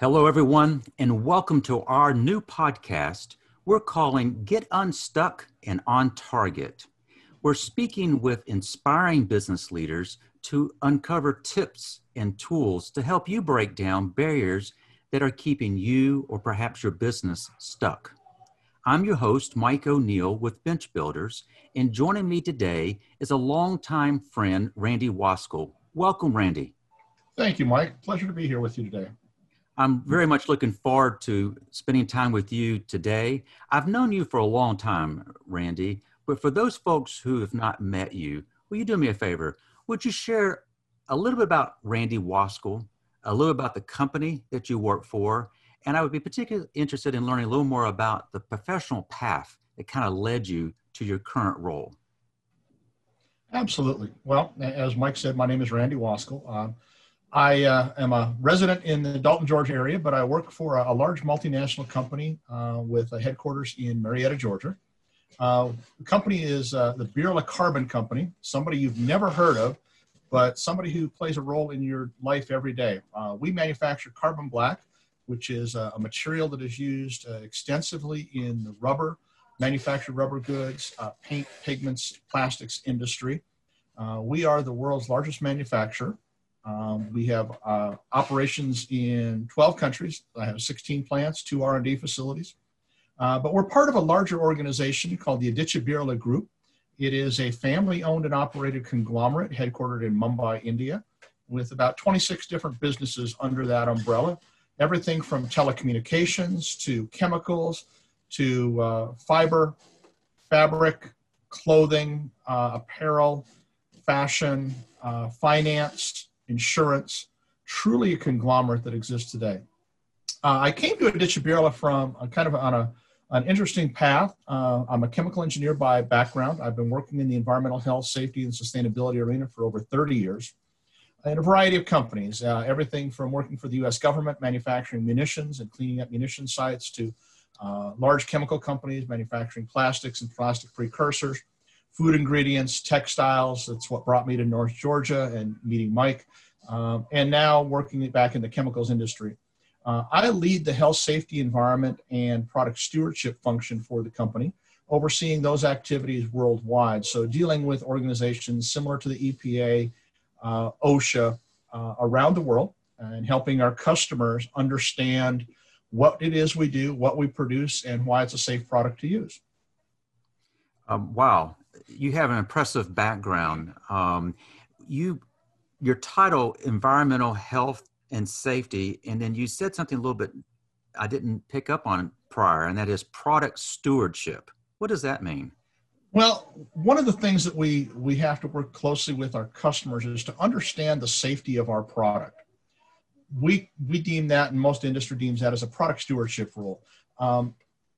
Hello, everyone, and welcome to our new podcast we're calling Get Unstuck and On Target. We're speaking with inspiring business leaders to uncover tips and tools to help you break down barriers that are keeping you or perhaps your business stuck. I'm your host, Mike O'Neill with Bench Builders, and joining me today is a longtime friend, Randy Waskell. Welcome, Randy. Thank you, Mike. Pleasure to be here with you today. I'm very much looking forward to spending time with you today. I've known you for a long time, Randy, but for those folks who have not met you, will you do me a favor? Would you share a little bit about Randy Waskell, a little about the company that you work for, and I would be particularly interested in learning a little more about the professional path that kind of led you to your current role. Absolutely. Well, as Mike said, my name is Randy Waskell. Um, I uh, am a resident in the Dalton, Georgia area, but I work for a, a large multinational company uh, with a headquarters in Marietta, Georgia. Uh, the company is uh, the Birla Carbon Company, somebody you've never heard of, but somebody who plays a role in your life every day. Uh, we manufacture carbon black, which is a, material that is used uh, extensively in the rubber, manufactured rubber goods, paint, pigments, plastics industry. we are the world's largest manufacturer. Um, we have uh, operations in 12 countries. I have 16 plants, two R&D facilities. Uh, but we're part of a larger organization called the Aditya Birla Group. It is a family-owned and operated conglomerate headquartered in Mumbai, India, with about 26 different businesses under that umbrella. Everything from telecommunications to chemicals to uh, fiber, fabric, clothing, uh, apparel, fashion, uh, finance, insurance, truly a conglomerate that exists today. Uh, I came to Aditya Birla from a kind of on a, an interesting path. Uh, I'm a chemical engineer by background. I've been working in the environmental health, safety, and sustainability arena for over 30 years in a variety of companies, uh, everything from working for the US government, manufacturing munitions and cleaning up munition sites, to uh, large chemical companies manufacturing plastics and plastic precursors, food ingredients, textiles. That's what brought me to North Georgia and meeting Mike, um, and now working back in the chemicals industry. Uh, I lead the health, safety, environment, and product stewardship function for the company, overseeing those activities worldwide. So, dealing with organizations similar to the EPA, uh, OSHA uh, around the world, and helping our customers understand what it is we do, what we produce, and why it's a safe product to use. Um, wow, you have an impressive background. Um, you, your title, environmental health and safety, and then you said something a little bit I didn't pick up on prior, and that is product stewardship. What does that mean? Well, one of the things that we we have to work closely with our customers is to understand the safety of our product. We we deem that, and most industry deems that as a product stewardship role. Um,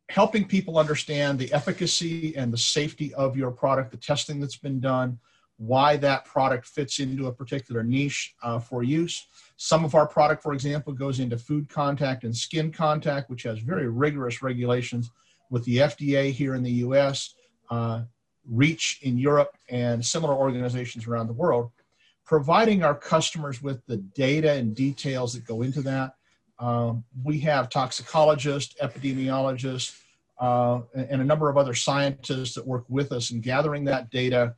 helping people understand the efficacy and the safety of your product, the testing that's been done, why that product fits into a particular niche uh, for use. Some of our product, for example, goes into food contact and skin contact, which has very rigorous regulations with the FDA here in the US, uh, REACH in Europe, and similar organizations around the world, providing our customers with the data and details that go into that um, we have toxicologists, epidemiologists, uh, and a number of other scientists that work with us in gathering that data.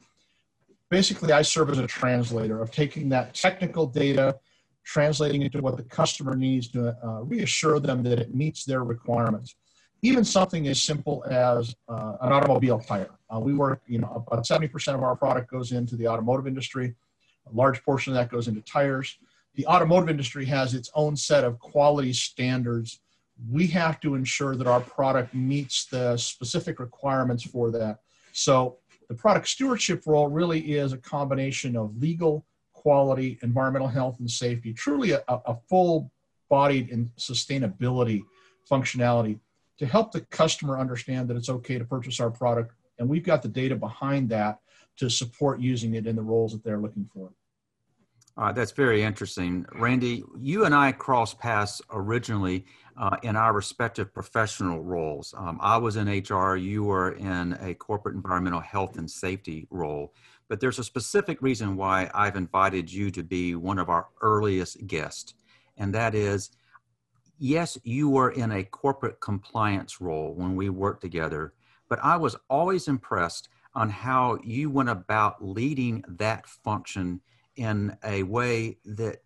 Basically, I serve as a translator of taking that technical data, translating it to what the customer needs to uh, reassure them that it meets their requirements. Even something as simple as uh, an automobile tire. Uh, we work, you know, about 70% of our product goes into the automotive industry. A large portion of that goes into tires the automotive industry has its own set of quality standards. We have to ensure that our product meets the specific requirements for that. So the product stewardship role really is a combination of legal, quality, environmental health and safety, truly a, a full bodied and sustainability functionality to help the customer understand that it's okay to purchase our product. And we've got the data behind that to support using it in the roles that they're looking for. Uh, that's very interesting. Randy, you and I crossed paths originally uh, in our respective professional roles. Um, I was in HR, you were in a corporate environmental health and safety role. But there's a specific reason why I've invited you to be one of our earliest guests, and that is yes, you were in a corporate compliance role when we worked together, but I was always impressed on how you went about leading that function in a way that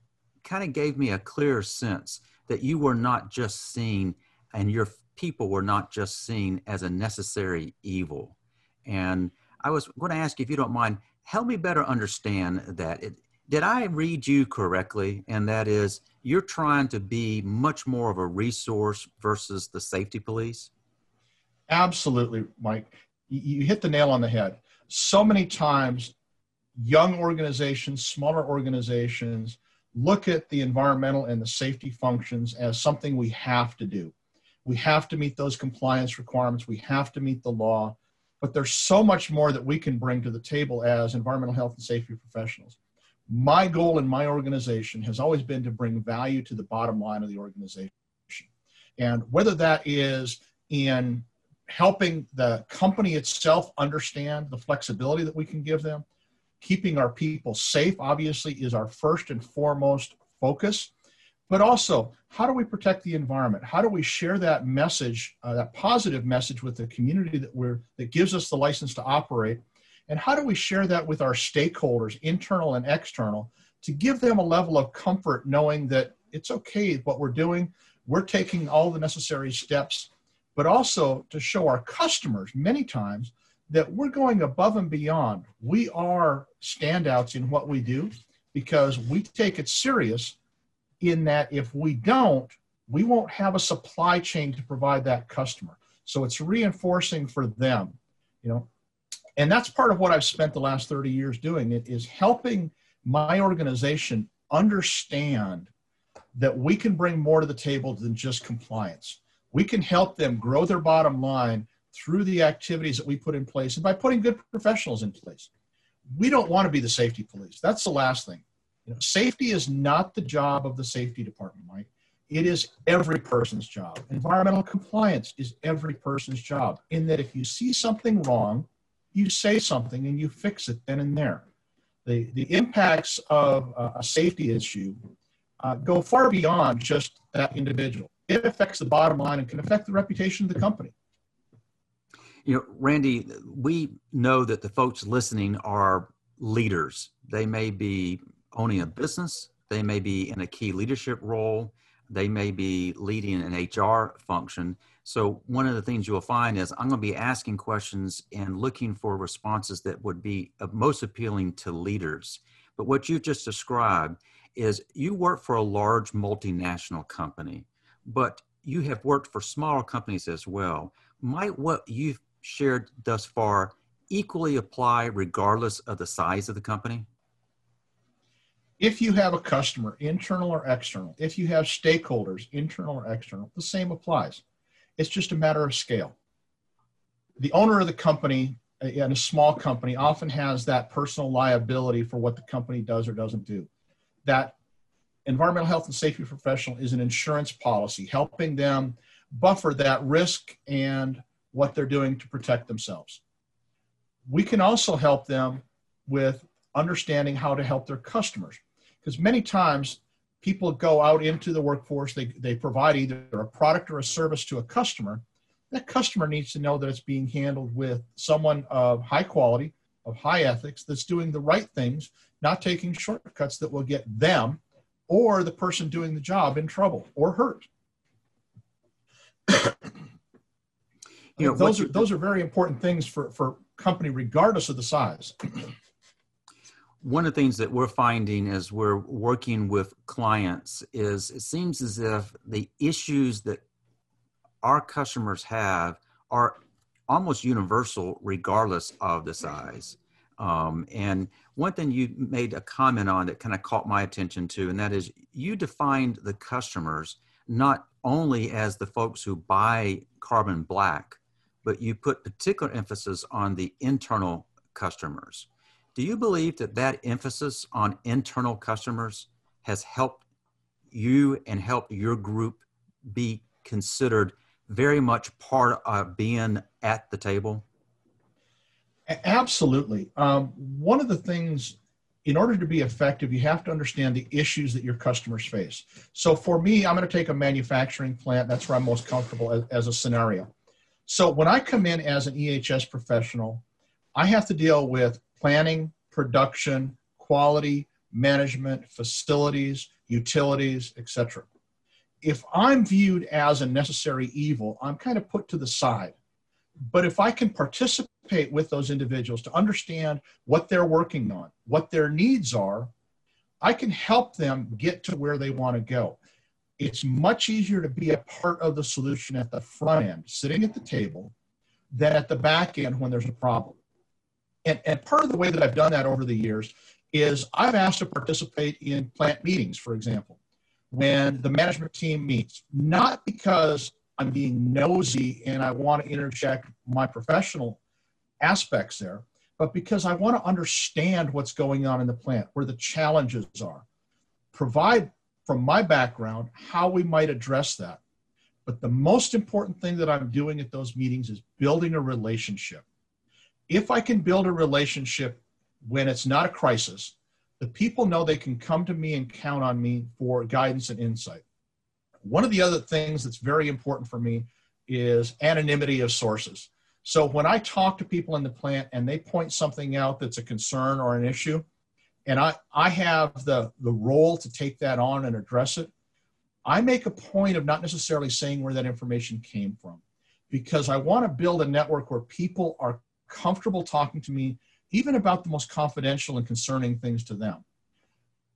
kind of gave me a clear sense that you were not just seen and your people were not just seen as a necessary evil. And I was going to ask you, if you don't mind, help me better understand that. It, did I read you correctly? And that is, you're trying to be much more of a resource versus the safety police? Absolutely, Mike. You hit the nail on the head. So many times, young organizations, smaller organizations, look at the environmental and the safety functions as something we have to do. We have to meet those compliance requirements. We have to meet the law. But there's so much more that we can bring to the table as environmental health and safety professionals. My goal in my organization has always been to bring value to the bottom line of the organization. And whether that is in helping the company itself understand the flexibility that we can give them, keeping our people safe, obviously, is our first and foremost focus. But also, how do we protect the environment? How do we share that message, uh, that positive message with the community that we're that gives us the license to operate? And how do we share that with our stakeholders, internal and external, to give them a level of comfort knowing that it's okay what we're doing, we're taking all the necessary steps, but also to show our customers many times that we're going above and beyond. We are standouts in what we do because we take it serious in that if we don't, we won't have a supply chain to provide that customer. So it's reinforcing for them, you know. And that's part of what I've spent the last 30 years doing. It is helping my organization understand that we can bring more to the table than just compliance. We can help them grow their bottom line through the activities that we put in place and by putting good professionals in place. We don't want to be the safety police. That's the last thing. You know, safety is not the job of the safety department, Mike. It is every person's job. Environmental compliance is every person's job. In that, if you see something wrong, you say something and you fix it then and there. The, the impacts of a safety issue uh, go far beyond just that individual. It affects the bottom line and can affect the reputation of the company. You know, Randy, we know that the folks listening are leaders. They may be owning a business, they may be in a key leadership role, they may be leading an HR function. So, one of the things you'll find is I'm going to be asking questions and looking for responses that would be most appealing to leaders. But what you just described is you work for a large multinational company, but you have worked for smaller companies as well. Might what you've shared thus far equally apply regardless of the size of the company? If you have a customer, internal or external, if you have stakeholders, internal or external, the same applies. It's just a matter of scale. The owner of the company uh, in a small company often has that personal liability for what the company does or doesn't do. That environmental health and safety professional is an insurance policy helping them buffer that risk and what they're doing to protect themselves. We can also help them with understanding how to help their customers. Because many times people go out into the workforce, they, they provide either a product or a service to a customer. That customer needs to know that it's being handled with someone of high quality, of high ethics, that's doing the right things, not taking shortcuts that will get them or the person doing the job in trouble or hurt. You know, those are those are very important things for for company regardless of the size. One of the things that we're finding as we're working with clients is it seems as if the issues that our customers have are almost universal regardless of the size. Um, and one thing you made a comment on that kind of caught my attention too, and that is you defined the customers not only as the folks who buy carbon black, but you put particular emphasis on the internal customers. Do you believe that that emphasis on internal customers has helped you and helped your group be considered very much part of being at the table? Absolutely. Um, one of the things in order to be effective, you have to understand the issues that your customers face. So for me, I'm going to take a manufacturing plant. That's where I'm most comfortable as, as, a scenario. So when I come in as an EHS professional, I have to deal with planning, production, quality, management, facilities, utilities, etc. If I'm viewed as a necessary evil, I'm kind of put to the side. But if I can participate with those individuals to understand what they're working on, what their needs are, I can help them get to where they want to go. It's much easier to be a part of the solution at the front end, sitting at the table, than at the back end when there's a problem. And, and part of the way that I've done that over the years is I've asked to participate in plant meetings, for example, when the management team meets, not because I'm being nosy and I want to interject my professional aspects there, but because I want to understand what's going on in the plant, where the challenges are, provide from my background how we might address that. But the most important thing that I'm doing at those meetings is building a relationship. If I can build a relationship when it's not a crisis, the people know they can come to me and count on me for guidance and insight. One of the other things that's very important for me is anonymity of sources. So when I talk to people in the plant and they point something out that's a concern or an issue, and I, I have the, the role to take that on and address it, I make a point of not necessarily saying where that information came from because I want to build a network where people are comfortable talking to me even about the most confidential and concerning things to them.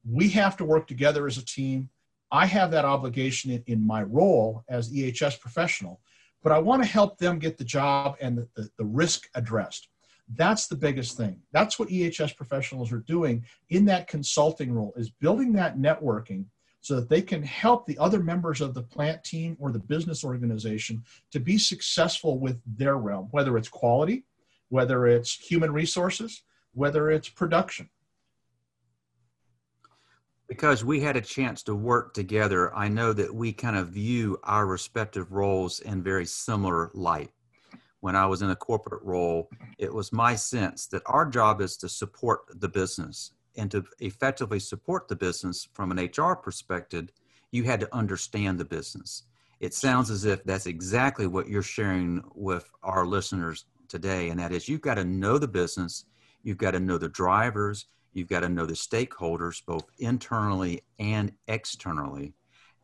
We have to work together as a team. I have that obligation in, in my role as EHS professional, but I want to help them get the job and the, the, the risk addressed. That's the biggest thing. That's what EHS professionals are doing in that consulting role is building that networking so that they can help the other members of the plant team or the business organization to be successful with their realm, whether it's quality, whether it's human resources, whether it's production. Because we had a chance to work together, I know that we kind of view our respective roles in very similar light. When I was in a corporate role, it was my sense that our job is to support the business and to effectively support the business from an HR perspective, you had to understand the business. It sounds as if that's exactly what you're sharing with our listeners today, and that is you've got to know the business, you've got to know the drivers, you've got to know the stakeholders, both internally and externally.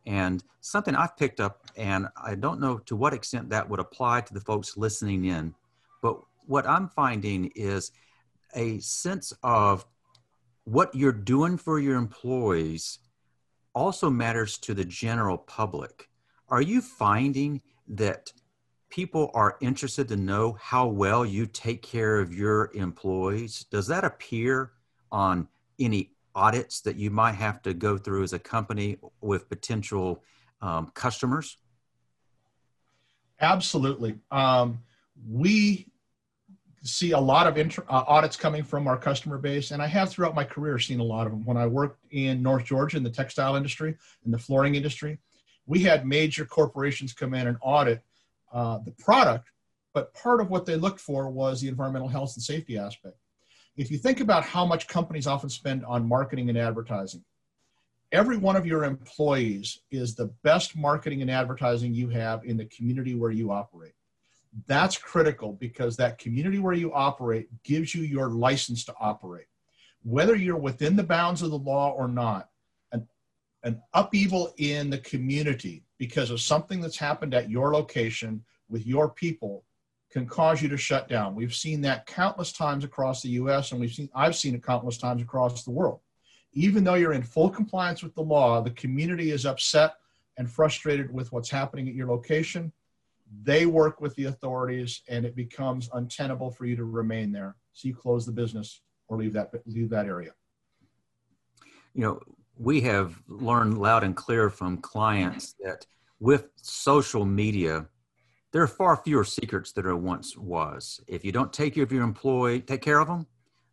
And something I've picked up, and I don't know to what extent that would apply to the folks listening in, but what I'm finding is a sense of what you're doing for your employees also matters to the general public. Are you finding that people are interested to know how well you take care of your employees? Does that appear on any audits that you might have to go through as a company with potential um, customers? Absolutely. Um, we see a lot of inter- uh, audits coming from our customer base, and I have throughout my career seen a lot of them. When I worked in North Georgia in the textile industry, in the flooring industry, we had major corporations come in and audit uh, the product, but part of what they looked for was the environmental health and safety aspect. If you think about how much companies often spend on marketing and advertising, every one of your employees is the best marketing and advertising you have in the community where you operate. That's critical because that community where you operate gives you your license to operate. Whether you're within the bounds of the law or not, an, an upheaval in the community because of something that's happened at your location with your people can cause you to shut down. We've seen that countless times across the US and we've seen I've seen it countless times across the world. Even though you're in full compliance with the law, the community is upset and frustrated with what's happening at your location. They work with the authorities and it becomes untenable for you to remain there. So you close the business or leave that leave that area. You know, we have learned loud and clear from clients that with social media, there are far fewer secrets than there once was. If you don't take care of your employee, take care of them,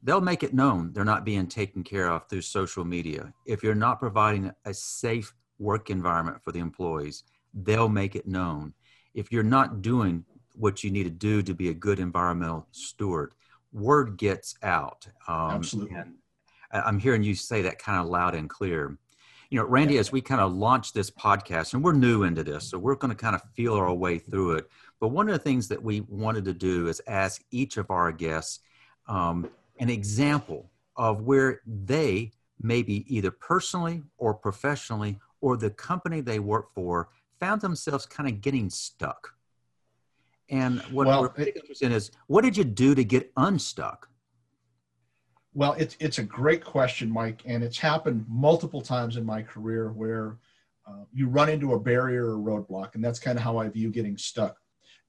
they'll make it known they're not being taken care of through social media. If you're not providing a safe work environment for the employees, they'll make it known. If you're not doing what you need to do to be a good environmental steward, word gets out. Um, Absolutely. I'm hearing you say that kind of loud and clear. You know, Randy, as we kind of launch this podcast, and we're new into this, so we're going to kind of feel our way through it. But one of the things that we wanted to do is ask each of our guests um, an example of where they, maybe either personally or professionally, or the company they work for, found themselves kind of getting stuck. And what well, we're interested in is what did you do to get unstuck? Well, it's it's a great question, Mike, and it's happened multiple times in my career where uh, you run into a barrier or roadblock, and that's kind of how I view getting stuck.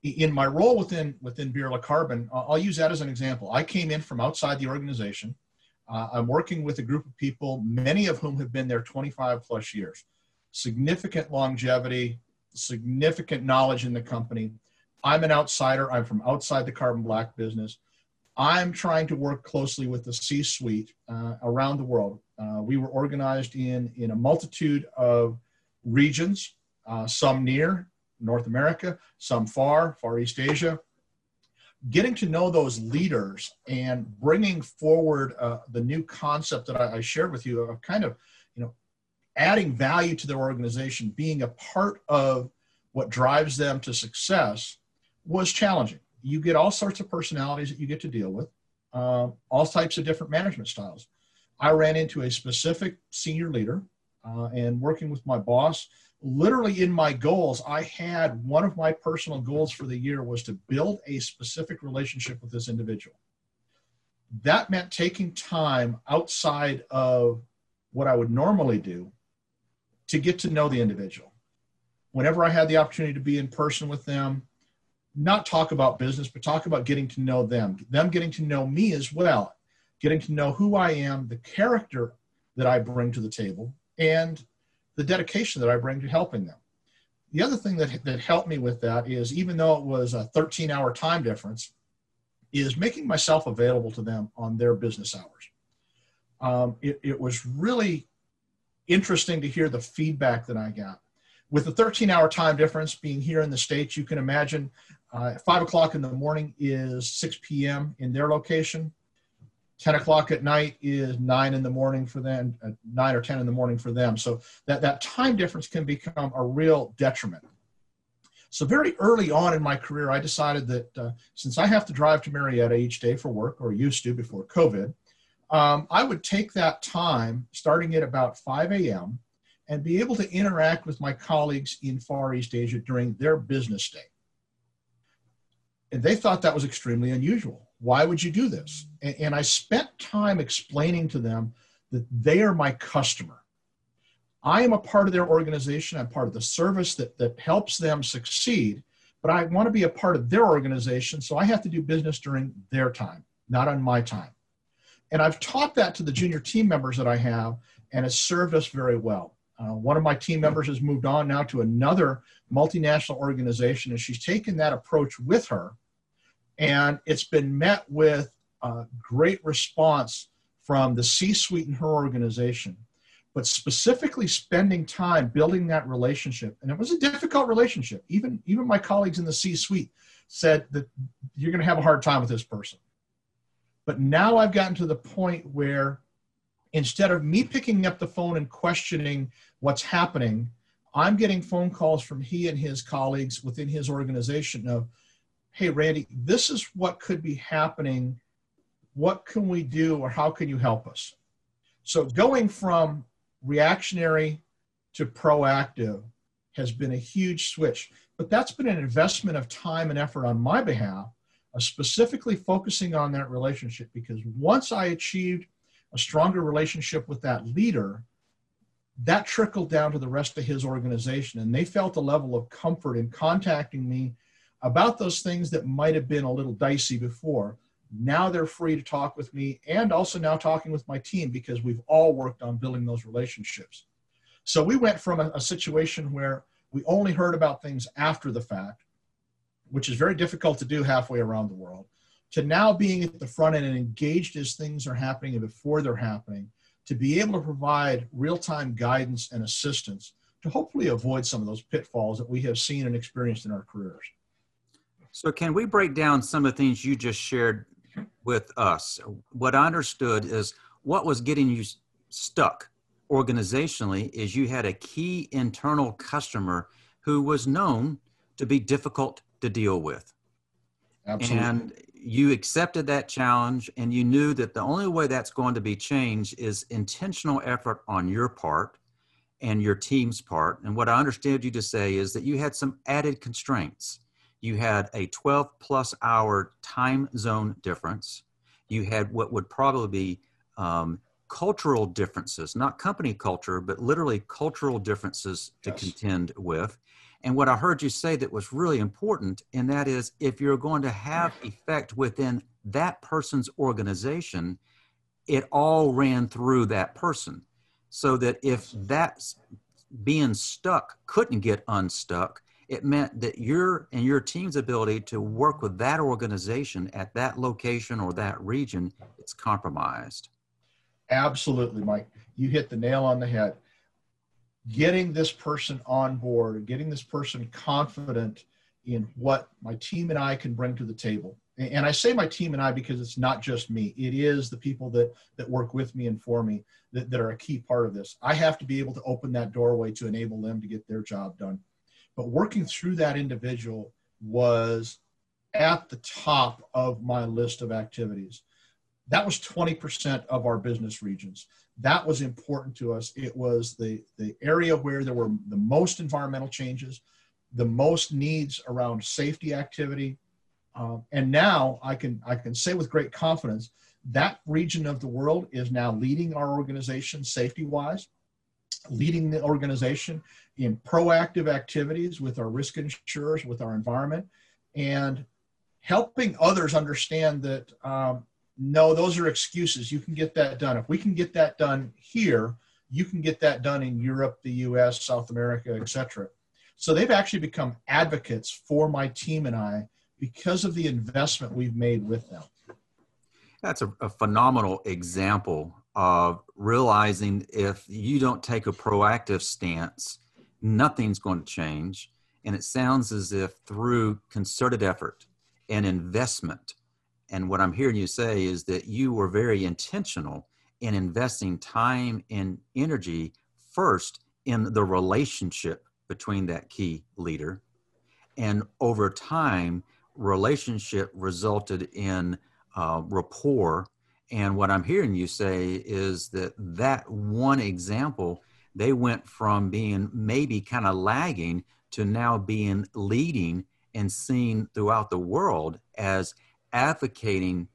In my role within within Birla Carbon, I'll use that as an example. I came in from outside the organization. Uh, I'm working with a group of people, many of whom have been there 25 plus years. Significant longevity, significant knowledge in the company. I'm an outsider. I'm from outside the carbon black business. I'm trying to work closely with the C suite uh, around the world. Uh, we were organized in, in a multitude of regions, uh, some near North America, some far, Far East Asia. Getting to know those leaders and bringing forward uh, the new concept that I, I shared with you of kind of, you know, adding value to their organization, being a part of what drives them to success was challenging you get all sorts of personalities that you get to deal with, uh, all types of different management styles. I ran into a specific senior leader uh, and working with my boss. Literally, in my goals, I had one of my personal goals for the year was to build a specific relationship with this individual. That meant taking time outside of what I would normally do to get to know the individual. Whenever I had the opportunity to be in person with them, not talk about business, but talk about getting to know them, them getting to know me as well, getting to know who I am, the character that I bring to the table, and the dedication that I bring to helping them. The other thing that, that helped me with that is even though it was a 13 hour time difference, is making myself available to them on their business hours. Um, it, it was really interesting to hear the feedback that I got with the 13 hour time difference being here in the States, you can imagine uh, five o'clock in the morning is 6 p.m. in their location. 10 o'clock at night is nine in the morning for them, uh, nine or 10 in the morning for them. So that, that time difference can become a real detriment. So very early on in my career, I decided that uh, since I have to drive to Marietta each day for work, or used to before COVID, um, I would take that time starting at about 5 a.m. and be able to interact with my colleagues in Far East Asia during their business day. And they thought that was extremely unusual. Why would you do this? And, and I spent time explaining to them that they are my customer. I am a part of their organization. I'm part of the service that, that helps them succeed, but I want to be a part of their organization. So I have to do business during their time, not on my time. And I've taught that to the junior team members that I have, and it's served us very well. Uh, one of my team members has moved on now to another multinational organization, and she's taken that approach with her and it's been met with a great response from the C suite in her organization. But specifically spending time building that relationship, and it was a difficult relationship. Even, even my colleagues in the C suite said that you're going to have a hard time with this person. But now I've gotten to the point where instead of me picking up the phone and questioning what's happening, I'm getting phone calls from he and his colleagues within his organization of, hey, Randy, this is what could be happening. What can we do, or how can you help us? So, going from reactionary to proactive has been a huge switch, but that's been an investment of time and effort on my behalf, specifically focusing on that relationship. Because once I achieved a stronger relationship with that leader, that trickled down to the rest of his organization, and they felt a level of comfort in contacting me about those things that might have been a little dicey before. Now they're free to talk with me and also now talking with my team because we've all worked on building those relationships. So we went from a, a situation where we only heard about things after the fact, which is very difficult to do halfway around the world, to now being at the front end and engaged as things are happening and before they're happening, to be able to provide real time guidance and assistance to hopefully avoid some of those pitfalls that we have seen and experienced in our careers. So, can we break down some of the things you just shared with us? What I understood is what was getting you stuck organizationally is you had a key internal customer who was known to be difficult to deal with. Absolutely. And you accepted that challenge and you knew that the only way that's going to be changed is intentional effort on your part and your team's part. And what I understood you to say is that you had some added constraints. You had a 12 plus hour time zone difference. You had what would probably be um, cultural differences, not company culture, but literally cultural differences to yes. contend with. And what I heard you say that was really important, and that is if you're going to have effect within that person's organization, it all ran through that person. So that if that being stuck couldn't get unstuck, it meant that your and your team's ability to work with that organization at that location or that region, it's compromised. Absolutely, Mike. You hit the nail on the head. Getting this person on board, getting this person confident in what my team and I can bring to the table. And I say my team and I because it's not just me. It is the people that that work with me and for me that, that are a key part of this. I have to be able to open that doorway to enable them to get their job done. But working through that individual was at the top of my list of activities. That was 20% of our business regions. That was important to us. It was the, the area where there were the most environmental changes, the most needs around safety activity. Um, and now I can, I can say with great confidence that region of the world is now leading our organization safety wise, leading the organization in proactive activities with our risk insurers, with our environment, and helping others understand that um, no, those are excuses. You can get that done. If we can get that done here, you can get that done in Europe, the US, South America, etc. So they've actually become advocates for my team and I because of the investment we've made with them. That's a, a phenomenal example of realizing if you don't take a proactive stance, nothing's going to change. And it sounds as if through concerted effort and investment, and what I'm hearing you say is that you were very intentional in investing time and energy first in the relationship between that key leader. And over time, relationship resulted in uh, rapport. And what I'm hearing you say is that that one example, they went from being maybe kind of lagging to now being leading and seen throughout the world as advocating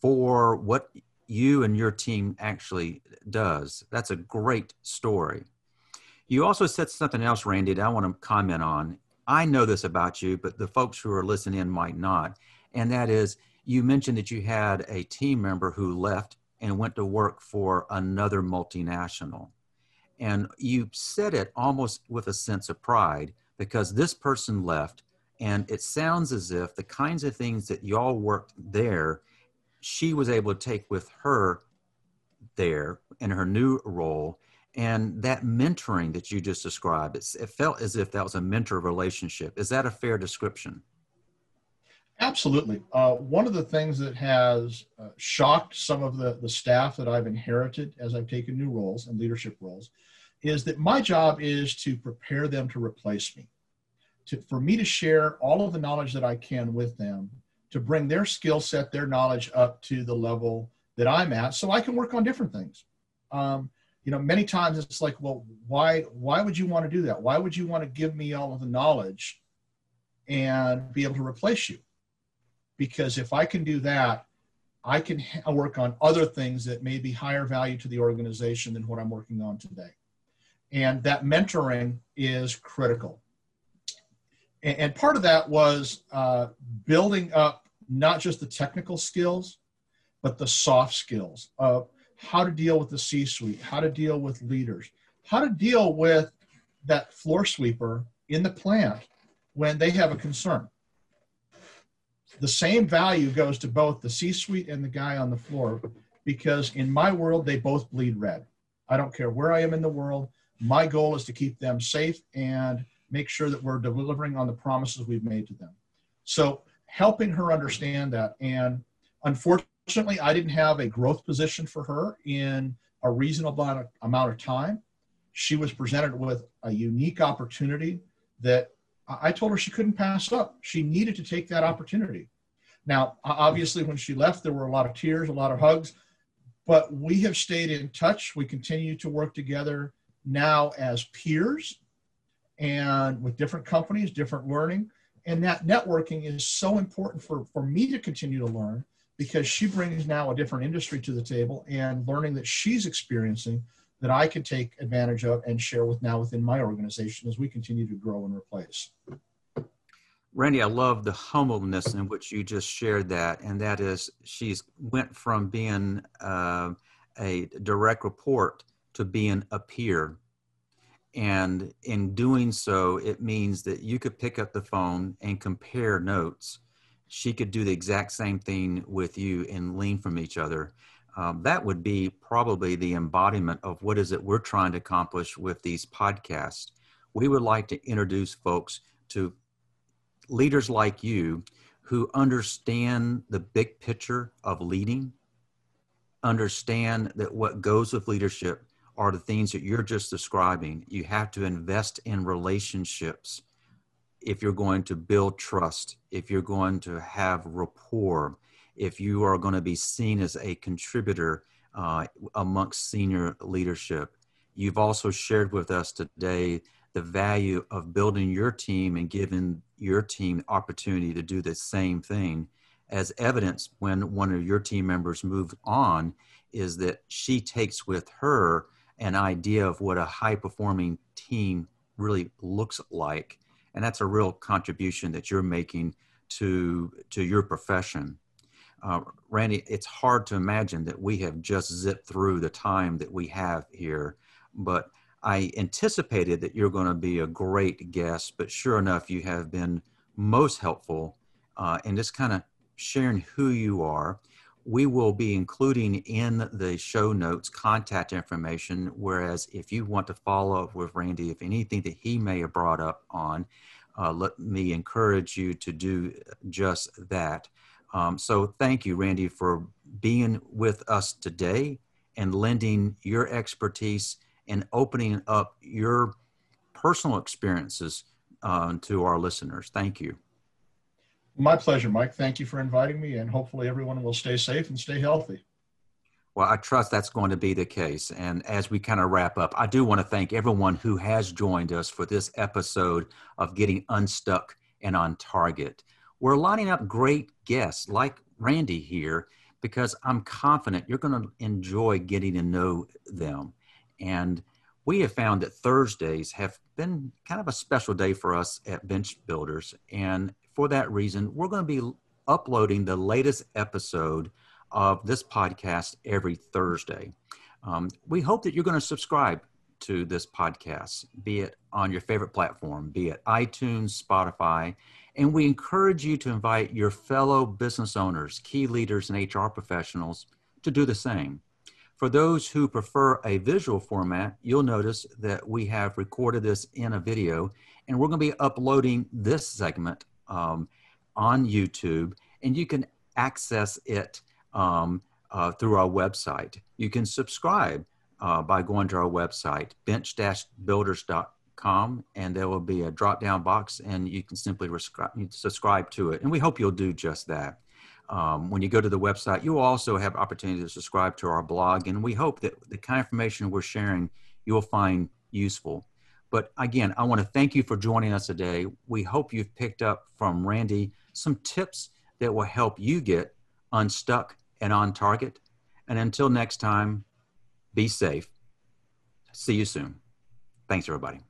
for what you and your team actually does. That's a great story. You also said something else, Randy, that I want to comment on. I know this about you, but the folks who are listening in might not. And that is, you mentioned that you had a team member who left and went to work for another multinational. And you said it almost with a sense of pride because this person left and it sounds as if the kinds of things that y'all worked there, she was able to take with her there in her new role. And that mentoring that you just described, it felt as if that was a mentor relationship. Is that a fair description? Absolutely. Uh, one of the things that has uh, shocked some of the, the staff that I've inherited as I've taken new roles and leadership roles is that my job is to prepare them to replace me to, for me to share all of the knowledge that I can with them to bring their skill set, their knowledge up to the level that I'm at so I can work on different things. Um, you know, many times it's like, well, why, why would you want to do that? Why would you want to give me all of the knowledge and be able to replace you? Because if I can do that, I can work on other things that may be higher value to the organization than what I'm working on today. And that mentoring is critical and, and part of that was uh, building up not just the technical skills, but the soft skills of how to deal with the C suite, how to deal with leaders, how to deal with that floor sweeper in the plant when they have a concern. The same value goes to both the C suite and the guy on the floor because in my world, they both bleed red. I don't care where I am in the world. My goal is to keep them safe and make sure that we're delivering on the promises we've made to them. So helping her understand that. And unfortunately, I didn't have a growth position for her in a reasonable amount of time. She was presented with a unique opportunity that I told her she couldn't pass up. She needed to take that opportunity. Now, obviously, when she left, there were a lot of tears, a lot of hugs, but we have stayed in touch. We continue to work together now as peers and with different companies, different learning. And that networking is so important for, for me to continue to learn because she brings now a different industry to the table and learning that she's experiencing that I can take advantage of and share with now within my organization as we continue to grow and replace. Randy, I love the humbleness in which you just shared that, and that is she's went from being uh, a direct report to being a peer, and in doing so, it means that you could pick up the phone and compare notes. She could do the exact same thing with you and lean from each other. Um, that would be probably the embodiment of what is it we're trying to accomplish with these podcasts. We would like to introduce folks to leaders like you who understand the big picture of leading, understand that what goes with leadership are the things that you're just describing. You have to invest in relationships if you're going to build trust, if you're going to have rapport, if you are going to be seen as a contributor uh, amongst senior leadership. You've also shared with us today the value of building your team and giving your team opportunity to do the same thing as evidence when one of your team members moves on is that she takes with her an idea of what a high performing team really looks like and that's a real contribution that you're making to to your profession uh, randy it's hard to imagine that we have just zipped through the time that we have here but I anticipated that you're going to be a great guest, but sure enough, you have been most helpful uh, in just kind of sharing who you are. We will be including in the show notes contact information. Whereas, if you want to follow up with Randy, if anything that he may have brought up on, uh, let me encourage you to do just that. Um, so, thank you, Randy, for being with us today and lending your expertise and opening up your personal experiences uh, to our listeners. Thank you. My pleasure, Mike. Thank you for inviting me, and hopefully, everyone will stay safe and stay healthy. Well, I trust that's going to be the case. And as we kind of wrap up, I do want to thank everyone who has joined us for this episode of Getting Unstuck and on Target. We're lining up great guests like Randy here because I'm confident you're going to enjoy getting to know them. And we have found that Thursdays have been kind of a special day for us at Bench Builders. And for that reason, we're going to be uploading the latest episode of this podcast every Thursday. Um, we hope that you're going to subscribe to this podcast, be it on your favorite platform, be it iTunes, Spotify, and we encourage you to invite your fellow business owners, key leaders, and HR professionals to do the same. For those who prefer a visual format, you'll notice that we have recorded this in a video, and we're going to be uploading this segment um, on YouTube, and you can access it um, uh, through our website. You can subscribe uh, by going to our website, bench-builders.com, and there will be a drop-down box, and you can simply subscribe to it. And we hope you'll do just that. Um, when you go to the website, you'll also have opportunity to subscribe to our blog, and we hope that the kind of information we're sharing you'll find useful. But again, I want to thank you for joining us today. We hope you've picked up from Randy some tips that will help you get unstuck and on target. And until next time, be safe. See you soon. Thanks, everybody.